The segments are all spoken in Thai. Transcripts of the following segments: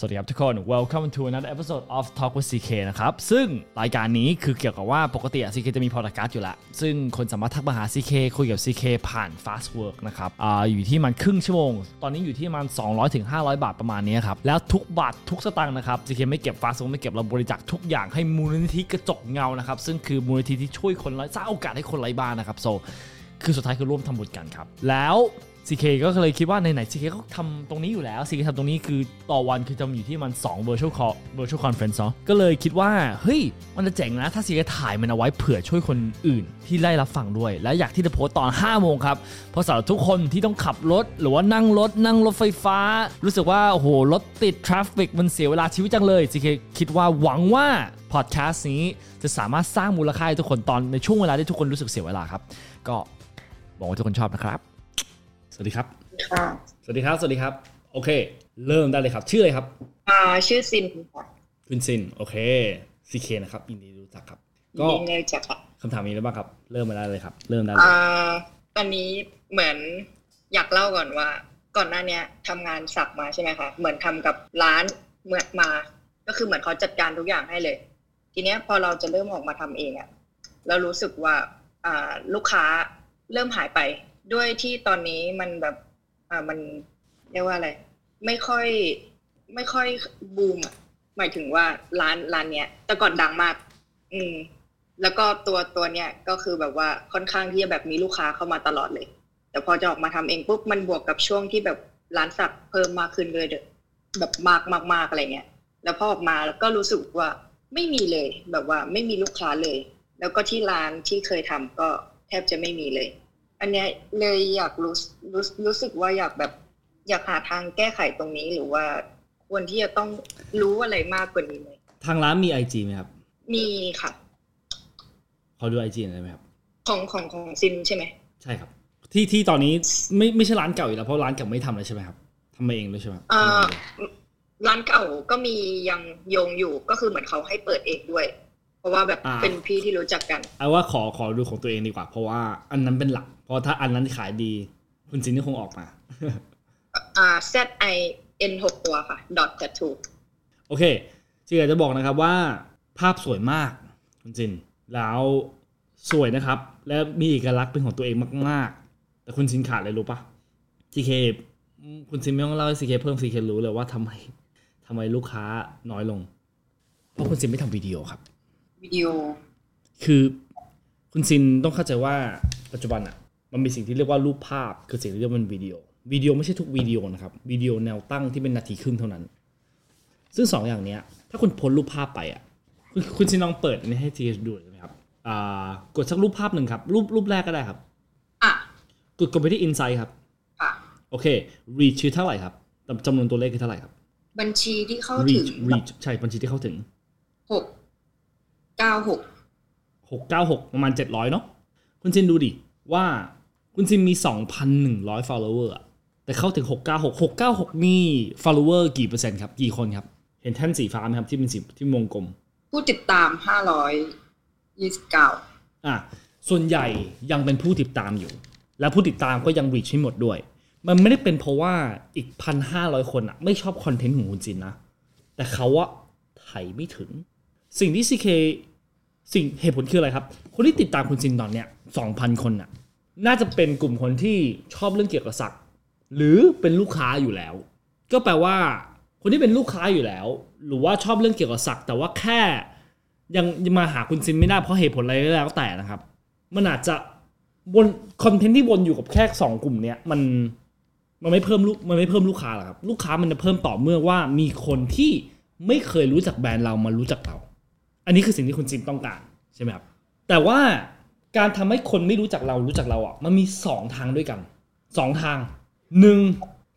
สวัสดีครับทุกคน welcome to another episode of Talk with CK นะครับ ซึ่งรายการนี้คือเกี่ยวกับว่าปกติอะ CK จะมีพอดแคสต์อยู่ล้วซึ่งคนสามารถทักมาหา CK คุยกับ CK ผ่าน Fast Work นะครับออยู่ที่มันครึ่งชั่วโมง ตอนนี้อยู่ที่มัน200ถึง500 บาทประมาณนี้ครับ แล้วทุกบาททุกสตางค์นะครับ CK ไม่เก็บ Fast Work ไม่เก็บเราบริจาคทุกอย่างให้มูลนิธิกระจกเงานะครับ ซึ่งคือมูลนิธิที่ช่วยคนไร้สร้างโอกาสให้คนไร้บ้านนะครับ so คือสุดท้ายคือร่วมทำบุญกันครับ แล้ว CK ก็เลยคิดว่าไหนๆ CK ก็ทำตรงนี้อยู่แล้ว CK ทำตรงนี้คือต่อวันคือจะอยู่ที่มัน 2 virtual call virtual conference เนาะก็เลยคิดว่า เฮ้ย มันจะเจ๋งนะ ถ้า CK ถ่ายมันเอาไว้เผื่อช่วยคนอื่นที่ได้รับฟังด้วย และอยากที่จะโพสต์ตอน 5 โมงครับ เพราะสำหรับทุกคนที่ต้องขับรถ หรือว่านั่งรถ นั่งรถไฟฟ้า รู้สึกว่า โอ้โห รถติด traffic มันเสียเวลาชีวิตจังเลย CK คิดว่าหวังว่าพอดแคสต์นี้จะสามารถสร้างมูลค่าให้ทุกคนตอนในช่วงเวลาที่ทุกคนรู้สึกเสียเวลาครับก็หวังว่าทุกคนชอบนะครับ วัสดีครับค่ะสวัสดีครับ สวัสดีครับ โอเค เริ่มได้เลยครับ ชื่ออะไรครับอ่าชื่อซินค่ะคุณซิน โอเคซีเคนะครับยินดีรู้จักครับยิก็นดีเลยจ้ะค่ะคำถามมีอะไรบ้างครับ เริ่มมาได้เลยครับ เริ่มได้เลยอ่าตอนนี้เหมือนอยากเล่าก่อนว่า ก่อนหน้าเนี้ยทำงานสักมาใช่ไหมคะเหมือนทำกับร้านเมื่อมา ก็คือเหมือนเขาจัดการทุกอย่างให้เลย ทีเนี้ยพอเราจะเริ่มออกมาทำเองอะเรารู้สึกว่าอ่าลูกค้าเริ่มหายไป ด้วยที่ตอนนี้มันแบบอ่ามันเรียกว่าอะไร ไม่ค่อยไม่ค่อยบูมอะหมายถึงว่าร้านร้านเนี้ยแต่ก่อนดังมาก อืม แล้วก็ตัวตัวเนี้ยก็คือแบบว่าค่อนข้างที่จะแบบมีลูกค้าเข้ามาตลอดเลย แต่พอจะออกมาทำเองปุ๊บมันบวกกับช่วงที่แบบร้านสักเพิ่มมากขึ้นเลยเด้อแบบมากมากมากอะไรเงี้ยแล้วพอออกมาแล้วก็รู้สึกว่าไม่มีเลยแบบว่าไม่มีลูกค้าเลย แล้วก็ที่ร้านที่เคยทำก็แทบจะไม่มีเลย อันเนี้ยเลยอยากรู้รู้รู้สึกว่าอยากแบบอยากหาทางแก้ไขตรงนี้หรือว่าควรที่จะต้องรู้อะไรมากกว่านี้ไหมทางร้านมี IG ไหมครับ มีค่ะขอดู IG หน่อยได้ไหมครับ ของของของซินใช่ไหมใช่ครับ ที่ที่ตอนนี้ไม่ไม่ใช่ร้านเก่าอยู่แล้วเพราะร้านเก่าไม่ทำแล้วใช่ไหมครับทำมาเองด้วยใช่ไหมครับอ่าร้านเก่าก็มียังโยงอยู่ก็คือเหมือนเขาให้เปิดเองด้วย เพราะว่าแบบเป็นพี่ที่รู้จักกันเอาว่าขอขอดูของตัวเองดีกว่า เพราะว่าอันนั้นเป็นหลัก เพราะถ้าอันนั้นขายดี คุณซินนี่คงออกมา อ่า Z I N หกตัวค่ะ dot tattoo โอเคจีอยากจะบอกนะครับว่า ภาพสวยมาก คุณจิน แล้วสวยนะครับ และมีเอกลักษณ์เป็นของตัวเองมาก ๆ แต่คุณจินขาดอะไรรู้ปะ CK อืมคุณจินไม่ต้องเล่าให้ CK เพิ่ม CK รู้เลยว่าทำไมทำไมลูกค้าน้อยลง เพราะคุณจินไม่ทำวิดีโอครับ วิดีโอ คือคุณซินต้องเข้าใจว่าปัจจุบันอะมันมีสิ่งที่เรียกว่ารูปภาพ คือสิ่งที่เรียกว่าวิดีโอวิดีโอไม่ใช่ทุกวิดีโอนะครับวิดีโอแนวตั้งที่เป็นนาทีครึ่งเท่านั้น ซึ่งสองอย่างเนี้ย ถ้าคุณโพ้นรูปภาพไปอะคุณคุณซินลองเปิดอันนี้ให้ทีดูใช่ไหมครับอ่ากดสักรูปภาพหนึ่งครับ รูปรูปแรกก็ได้ครับอะกดกดไปที่ Insight ครับค่ะโอเค reach คือเท่าไหร่ครับจำจำนวนตัวเลขคือเท่าไหร่ครับ บัญชีที่เข้าถึง reach reach ใช่บัญชีที่เข้าถึงหก เก้าหกหกเก้าหกประมาณเจ็ดร้อยเนาะคุณซินดูดิว่าคุณซินมีสองพันหนึ่งร้อย follower อะแต่เข้าถึงหกเก้าหกหกเก้าหกนี่ follower กี่เปอร์เซ็นต์ครับ กี่คนครับ เห็นแท่นสีฟ้าไหมครับที่เป็นสีที่วงกลม ผู้ติดตามห้าร้อยยี่สิบเก้าอะ ส่วนใหญ่ยังเป็นผู้ติดตามอยู่ แล้วผู้ติดตามก็ยัง reach ไม่หมดด้วย มันไม่ได้เป็นเพราะว่าอีกพันห้าร้อยคนอะไม่ชอบคอนเทนต์ของคุณจินนะ แต่เขาอะไถไม่ถึง สิ่งที่ CK สิ่งเหตุผลคืออะไรครับ คนที่ติดตามคุณจินตอนเนี้ยสองพันคนน่ะน่าจะเป็นกลุ่มคนที่ชอบเรื่องเกี่ยวกับสักหรือเป็นลูกค้าอยู่แล้ว ก็แปลว่า คนที่เป็นลูกค้าอยู่แล้ว หรือว่าชอบเรื่องเกี่ยวกับสักแต่ว่าแค่ยังมาหาคุณซินไม่ได้เพราะเหตุผลอะไรก็แล้วแต่นะครับ มันอาจจะวนคอนเทนต์ที่วนอยู่กับแค่สองกลุ่มเนี้ยมันมันไม่เพิ่มลูกมันไม่เพิ่มลูกค้าหรอกครับ ลูกค้ามันจะเพิ่มต่อเมื่อว่ามีคนที่ไม่เคยรู้จักแบรนด์เรามารู้จักเรา อันนี้คือสิ่งที่คุณจินต้องการใช่ไหมครับแต่ว่าการทำให้คนไม่รู้จักเรารู้จักเราอะมันมีสองทางด้วยกันสองทางหนึ่ง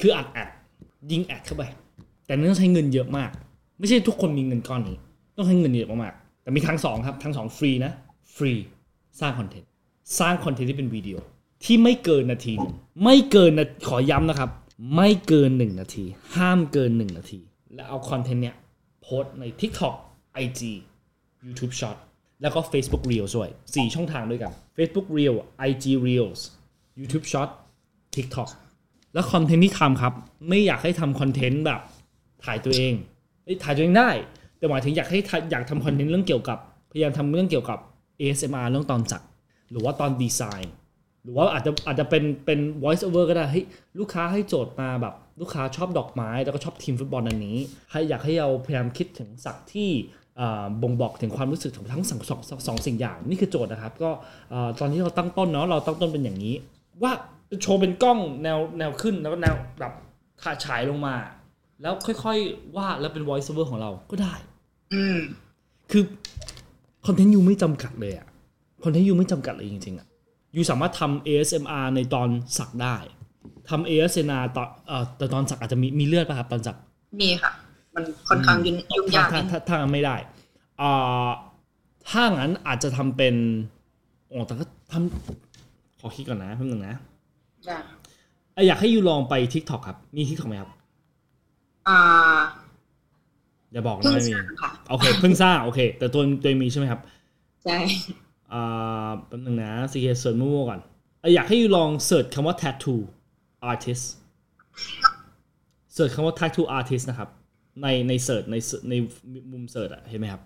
คืออัด ad ยิง ad เข้าไป แต่นี่ต้องใช้เงินเยอะมาก ไม่ใช่ทุกคนมีเงินก้อนนี้ ต้องใช้เงินเยอะมากๆแต่มีทางสองครับทางสองฟรีนะฟรีสร้างคอนเทนต์สร้างคอนเทนต์ที่เป็นวิดีโอที่ไม่เกินนาทีไม่เกินนะขอย้ำนะครับ ไม่เกินหนึ่งนาที ห้ามเกินหนึ่งนาที แล้วเอาคอนเทนต์เนี้ยโพสใน TikTok IG YouTube Short แล้วก็ Facebook Reels ด้วย4ช่องทางด้วยกัน Facebook Reel IG Reels YouTube Short TikTok แล้วคอนเทนต์ที่ทำครับ ไม่อยากให้ทำคอนเทนต์แบบถ่ายตัวเองเอ้ยถ่ายตัวเองได้ แต่หมายถึงอยากให้อยากทำคอนเทนต์เรื่องเกี่ยวกับ พยายามทำเรื่องเกี่ยวกับ ASMR เรื่องตอนสักหรือว่าตอนดีไซน์ หรือว่าอาจจะอาจจะเป็นเป็น voice over ก็ได้เฮ้ยลูกค้าให้โจทย์มาแบบ ลูกค้าชอบดอกไม้ แล้วก็ชอบทีมฟุตบอลอันนี้ ให้อยากให้เราพยายามคิดถึงสักที่ บ่งบอกถึงความรู้สึกของทั้งสองสองสองสองสิ่งอย่าง นี่คือโจทย์นะครับ ก็อ่าตอนที่เราตั้งต้นเนาะเราตั้งต้นเป็นอย่างนี้ ว่าโชว์เป็นกล้องแนวแนวขึ้นแล้วก็แนวแบบขาฉายลงมา แล้วค่อยๆวาดแล้วเป็น voice over ของเราก็ได้ อืมคือคอนเทนต์ยูไม่จำกัดเลยอะคอนเทนต์ยูไม่จำกัดเลยจริงๆอะยูสามารถทำ ASMR ในตอนสักได้ทำ ASMR ตอนเอ่อแต่ตอนสักอาจจะมีมีเลือดป่ะครับตอนสักมีค่ะ มันค่อนข้างยุ่งยุ่งยากถ้านิดถ้าถ้างั้นไม่ได้อ่าถ้างั้นอาจจะทำเป็นโอ้แต่ก็ทำขอคิดก่อนนะเพิ่งหนึ่งนะได้อะอยากให้ยูลองไป TikTok ครับ มี TikTok ไหมครับ อ่าอย่าบอกนะเพิ่งไม่สมีร้างค่ะโอเคเพิ่งสร้างโอเค แต่ตัวตัวเองมีใช่ไหมครับ ใช่อ่าแป๊บนึงนะ CK search มั่วๆก่อนอะอยากให้ you ลอง search คำว่า tattoo artist search คำว่า tattoo artist นะครับ ในใน search ในในมุม search อะเห็นไหมครับ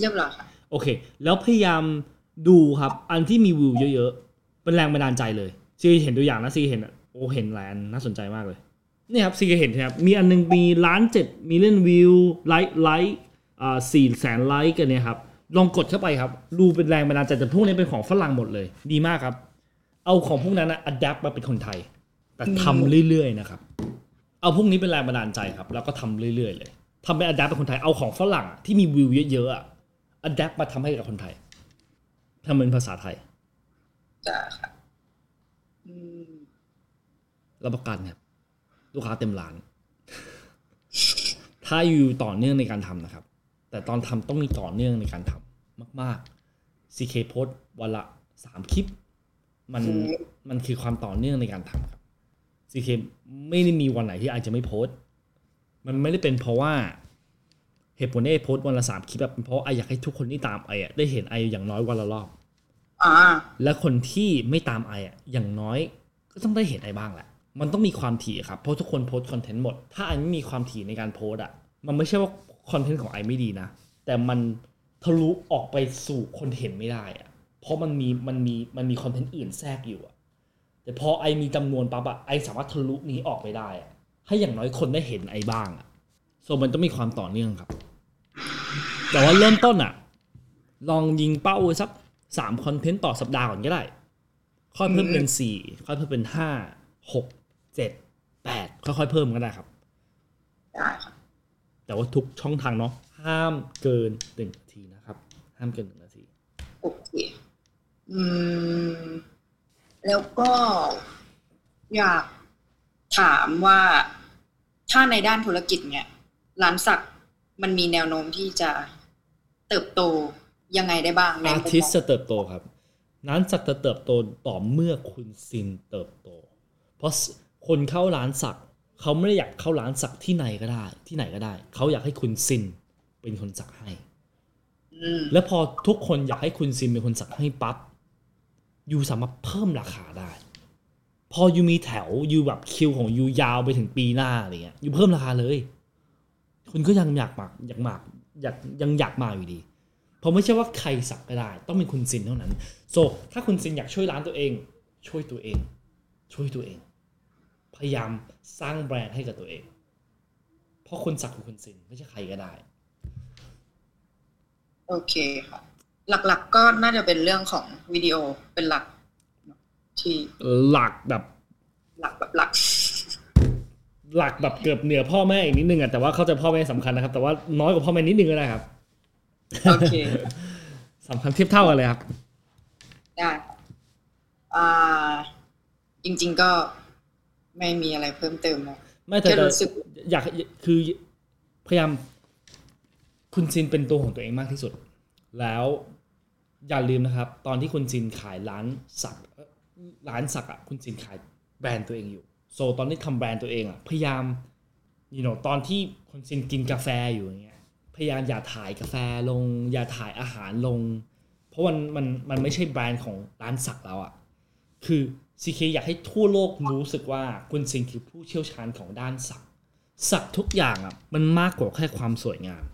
เรียบร้อยค่ะโอเค แล้วพยายามดูครับ อันที่มีวิวเยอะๆเป็นแรงบันดาลใจเลยซีเห็นตัวอย่างนะซีเห็นอะโอ้เห็นหลายอันน่าสนใจมากเลยนี่ครับซีเห็นใช่ไหมครับมีอันหนึงมีล้านเจ็ด million viewไลค์ไลค์อ่าสี่แสนไลค์กันเนี่ยครับลองกดเข้าไปครับดูเป็นแรงบันดาลใจแต่พวกนี้เป็นของฝรั่งหมดเลย ดีมากครับ เอาของพวกนั้นนะ adapt มาเป็นคนไทย แต่ทำเรื่อยๆนะครับ เอาพวกนี้เป็นแรงบันดาลใจครับ แล้วก็ทำเรื่อยๆเลยทำเป็น adapt เป็นคนไทยเอาของฝรั่งที่มีวิวเยอะๆอะ adapt มาทำให้กับคนไทยทำเป็นภาษาไทยจ้าค่ะอืมรับประกันครับลูกค้าเต็มร้าน ถ้าอยู่ต่อเนื่องในการทำนะครับ แต่ตอนทำต้องมีต่อเนื่องในการทำมากๆ CK โพสต์วันละสามคลิป มันอืมมันคือความต่อเนื่องในการทำครับ CK ไม่ได้มีวันไหนที่ไอจะไม่โพสต์ มันไม่ได้เป็นเพราะว่าเหตุผลที่ไอโพสต์วันละสามคลิปแบบเพราะไออยากให้ทุกคนที่ตามไออะได้เห็นไออย่างน้อยวันละรอบอ่าและคนที่ไม่ตาม I อะอย่างน้อยก็ต้องได้เห็น I บ้างแหละ มันต้องมีความถี่ครับเพราะทุกคนโพสต์คอนเทนต์หมด ถ้า I ไม่มีความถี่ในการโพสต์อะมันไม่ใช่ว่าคอนเทนต์ของ I ไม่ดีนะ แต่มันทะลุออกไปสู่คนเห็นไม่ได้อะเพราะมันมีมันมีมันมีคอนเทนต์อื่นแทรกอยู่อะ แต่พอ I มีจำนวนปั๊บอะ I สามารถทะลุนี้ออกไปได้อะให้อย่างน้อยคนได้เห็น I บ้างอะ so มันต้องมีความต่อเนื่องครับ แต่ว่าเริ่มต้นอะลองยิงเป้าไว้สักสามคอนเทนต์ต่อสัปดาห์ก่อนก็ได้ ค่อยเพิ่มเป็นสี่ค่อยเพิ่มเป็นห้าหกเจ็ดแปดค่อยๆเพิ่มก็ได้ครับได้ค่ะแต่ว่าทุกช่องทางเนาะห้ามเกินหนึ่งนาทีนะครับ ห้ามเกินหนึ่งนาทีโอเคอืม แล้วก็อยากถามว่าถ้าในด้านธุรกิจเนี่ยร้านสักมันมีแนวโน้มที่จะเติบโตยังไงได้บ้างในอามุมร์ติสมองจะเติบโตครับร้านสักจะเติบโตต่อเมื่อคุณซินเติบโต เพราะคนเข้าร้านสักเขาไม่ได้อยากเข้าร้านสักที่ไหนก็ได้ ที่ไหนก็ได้ เขาอยากให้คุณซินเป็นคนสักให้อืมแล้วพอทุกคนอยากให้คุณซินเป็นคนสักให้ปั๊บ ยูสามารถเพิ่มราคาได้ พอยูมีแถวยูแบบคิวของยูยาวไปถึงปีหน้าอะไรเงี้ยยูเพิ่มราคาเลย คุณก็ยังอยากมาอยากมาอยากยังอยากมาอยู่ดีเพราะไม่ใช่ว่าใครสักก็ได้ ต้องเป็นคุณซินเท่านั้นโซถ้าคุณซินอยากช่วยร้านตัวเอง ช่วยตัวเอง ช่วยตัวเอง พยายามสร้างแบรนด์ให้กับตัวเอง เพราะคนสักคือคุณซินไม่ใช่ใครก็ได้ โอเคค่ะ หลักๆก็น่าจะเป็นเรื่องของวิดีโอเป็นหลักเนอะที่หลักแบบ หลักแบบหลัก หลักแบบเกือบเหนือพ่อแม่อีกนิดนึงอะแต่ว่าเข้าใจพ่อแม่สำคัญนะครับ แต่ว่าน้อยกว่าพ่อแม่นิดนึงก็ได้ครับโอเคสำคัญเทียบเท่ากันเลยครับได้ค่ะอ่าจริง ๆก็ไม่มีอะไรเพิ่มเติมแล้วไม่แต่แค่แต่รู้สึกอยากคือพยายามคุณซินเป็นตัวของตัวเองมากที่สุด แล้ว อย่าลืมนะครับ ตอนที่คุณซินขายร้านสักร้านสักอะคุณซินขายแบรนด์ตัวเองอยู่ โซตอนที่ทำแบรนด์ตัวเองอะพยายาม you know ตอนที่คุณซินกินกาแฟอยู่อย่างเงี้ยพยายามอย่าถ่ายกาแฟลง อย่าถ่ายอาหารลง เพราะมันมันมันไม่ใช่แบรนด์ของร้านสักแล้วอะคือ CK อยากให้ทั่วโลกรู้สึกว่าคุณซินคือผู้เชี่ยวชาญของด้านสัก สักทุกอย่างอะมันมากกว่าแค่ความสวยงาม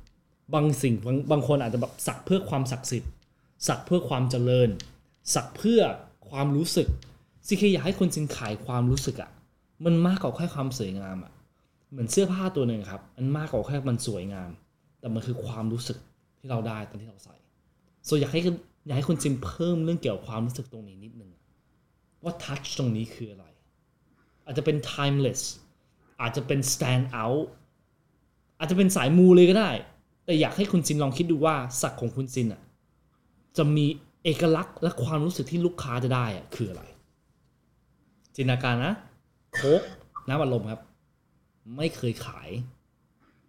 บางสิ่งบางบางคนอาจจะแบบสักเพื่อความศักดิ์สิทธิ์ สักเพื่อความเจริญ สักเพื่อความรู้สึกซีเคอยากให้คนจินขายความรู้สึกอะมันมากกว่าแค่ความสวยงามอะเหมือนเสื้อผ้าตัวหนึ่งครับมันมากกว่าแค่มันสวยงาม แต่มันคือความรู้สึกที่เราได้ตอนที่เราใส่โซอยากให้อยากให้คนจินเพิ่มเรื่องเกี่ยวกับความรู้สึกตรงนี้นิดนึงว่าทัชตรงนี้คืออะไร อาจจะเป็น timeless อาจจะเป็น stand out อาจจะเป็นสายมูเลยก็ได้ แต่อยากให้คุณซินลองคิดดูว่าสักของคุณซินอะ จะมีเอกลักษณ์และความรู้สึกที่ลูกค้าจะได้อะคืออะไร จินตนาการนะโค้กน้ำอัดลมครับ ไม่เคยขาย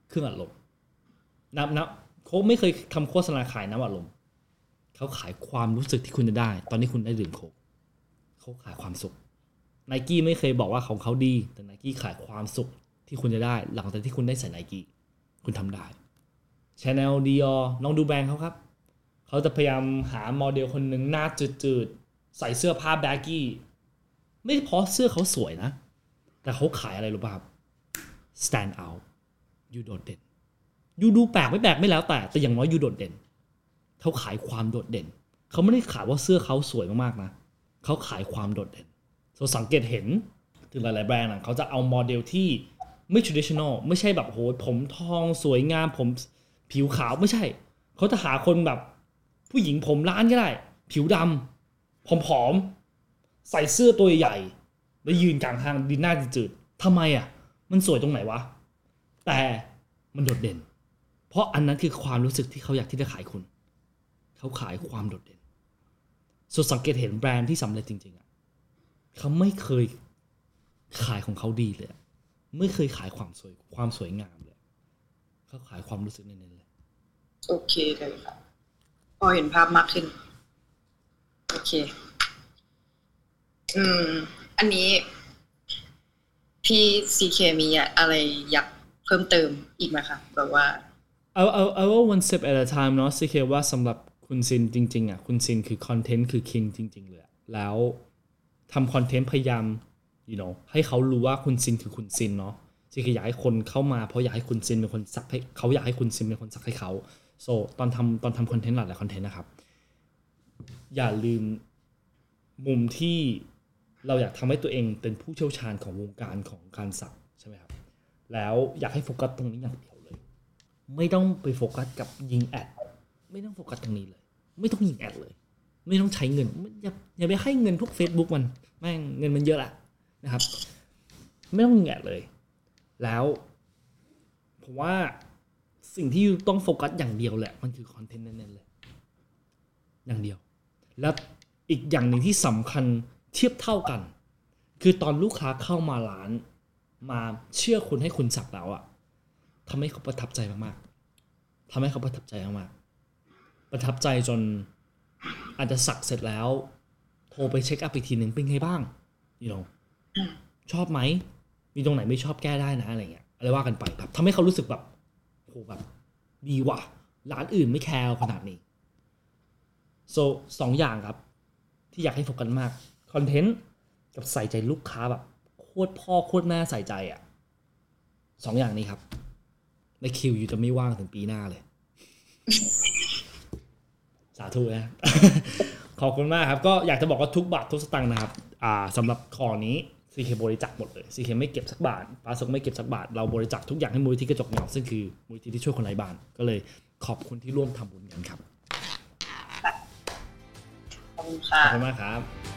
เครื่องอัดลมนับนับโค้กไม่เคยทำโฆษณาขายน้ำอัดลมเขาขายความรู้สึกที่คุณจะได้ ตอนนี้คุณได้ดื่มโค้กเขาขายความสุขไนกี้ไม่เคยบอกว่าของเขาดี แต่ไนกี้ขายความสุขที่คุณจะได้ หลังจากที่คุณได้ใส่ไนกี้คุณทำได้ Chanel Dior ลองดูแบรนด์เขาครับ เขาจะพยายามหาโมเดลคนหนึ่งหน้าจืดๆ ใส่เสื้อผ้า baggy ไม่เพราะเสื้อเขาสวยนะ แต่เขาขายอะไรรู้ป่ะครับ stand out you โดดเด่น you ดูแปลกไม่แปลกไม่แล้วแต่ แต่อย่างน้อย you โดดเด่น เขาขายความโดดเด่น เขาไม่ได้ขายว่าเสื้อเขาสวยมากๆนะ เขาขายความโดดเด่นเราสังเกตเห็นถึงหลายๆแบรนด์อะเขาจะเอาโมเดลที่ไม่ traditional ไม่ใช่แบบโหผมทองสวยงามผมผิวขาวไม่ใช่ เขาจะหาคนแบบ ผู้หญิงผมล้านก็ได้ ผิวดำผอมๆใส่เสื้อตัวใหญ่แล้วยืนกลางทางดินหน้าจืดๆทำไมอะ มันสวยตรงไหนวะ แต่มันโดดเด่น เพราะอันนั้นคือความรู้สึกที่เขาอยากที่จะขายคุณ เขาขายความโดดเด่นส่วนสังเกตเห็นแบรนด์ที่สำเร็จจริงๆอะเขาไม่เคยขายของเขาดีเลย ไม่เคยขายความสวยความสวยงามเลย เขาขายความรู้สึกเน้นๆเลย โอเคเลยค่ะ อเห็นภาพมากขึ้น โอเค อืม อันนี้ พี่ CK มีอะไรอยากเพิ่มเติมอีกไหมคะแบบว่า เอาเอาเอาว่า one step at a time เนาะ CK ว่าสำหรับคุณซินจริง ๆ อะ คุณซินคือคอนเทนต์คือ king จริง ๆ เลยแล้วทำคอนเทนต์พยายาม you know ให้เขารู้ว่าคุณซินคือคุณซินเนาะ CK อยากให้คนเข้ามาเพราะอยากให้คุณซินเป็นคนสักให้เขาอยากให้คุณซินเป็นคนสักให้เขา so ตอนทำตอนทำคอนเทนต์หลายๆคอนเทนต์นะครับ อย่าลืมมุมที่เราอยากทำให้ตัวเองเป็นผู้เชี่ยวชาญของวงการของการสักใช่ไหมครับ แล้วอยากให้โฟกัสตรงนี้อย่างเดียวเลย ไม่ต้องไปโฟกัสกับยิงแอดไม่ต้องโฟกัสตรงนี้เลย ไม่ต้องยิงแอดเลย ไม่ต้องใช้เงินอย่าอย่าไปให้เงินพวก Facebook มันแม่งเงินมันเยอะละนะครับ ไม่ต้องยิงแอดเลย แล้วผมว่า สิ่งที่ต้องโฟกัสอย่างเดียวแหละ มันคือคอนเทนต์เน้นๆเลย อย่างเดียว แล้วอีกอย่างหนึ่งที่สำคัญเทียบเท่ากัน คือตอนลูกค้าเข้ามาร้าน มาเชื่อคุณให้คุณสักแล้วอะทำให้เขาประทับใจมากๆทำให้เขาประทับใจมากๆประทับใจจนอาจจะสักเสร็จแล้ว โทรไปเช็คอัพอีกทีหนึ่งเป็นไงบ้าง you know ชอบไหม มีตรงไหนไม่ชอบแก้ได้นะอะไรเงี้ยอะไรว่ากันไปแบบทำให้เขารู้สึกแบบโหแบบดีว่ะร้านอื่นไม่แคร์ขนาดนี้ so สองอย่างครับ ที่อยากให้โฟกัสมากคอนเทนต์กับใส่ใจลูกค้าแบบโคตรพ่อโคตรแม่ใส่ใจอะ่ะสองอย่างนี้ครับ ในคิวอยู่จะไม่ว่างถึงปีหน้าเลย สาธุนะขอบคุณมากครับ ก็อยากจะบอกว่าทุกบาททุกสตางค์นะครับ อ่าสำหรับขอนี้ ซีเคบริจาคหมดเลยซีเคไม่เก็บสักบาทปาสกไม่เก็บสักบาท เราบริจาคทุกอย่างให้มูลที่กระจกเงาซึ่งคือมูลที่ที่ช่วยคนไร้บ้าน ก็เลยขอบคุณที่ร่วมทำบุญกันครับ ขอบคุณค่ะขอบคุณมากครับ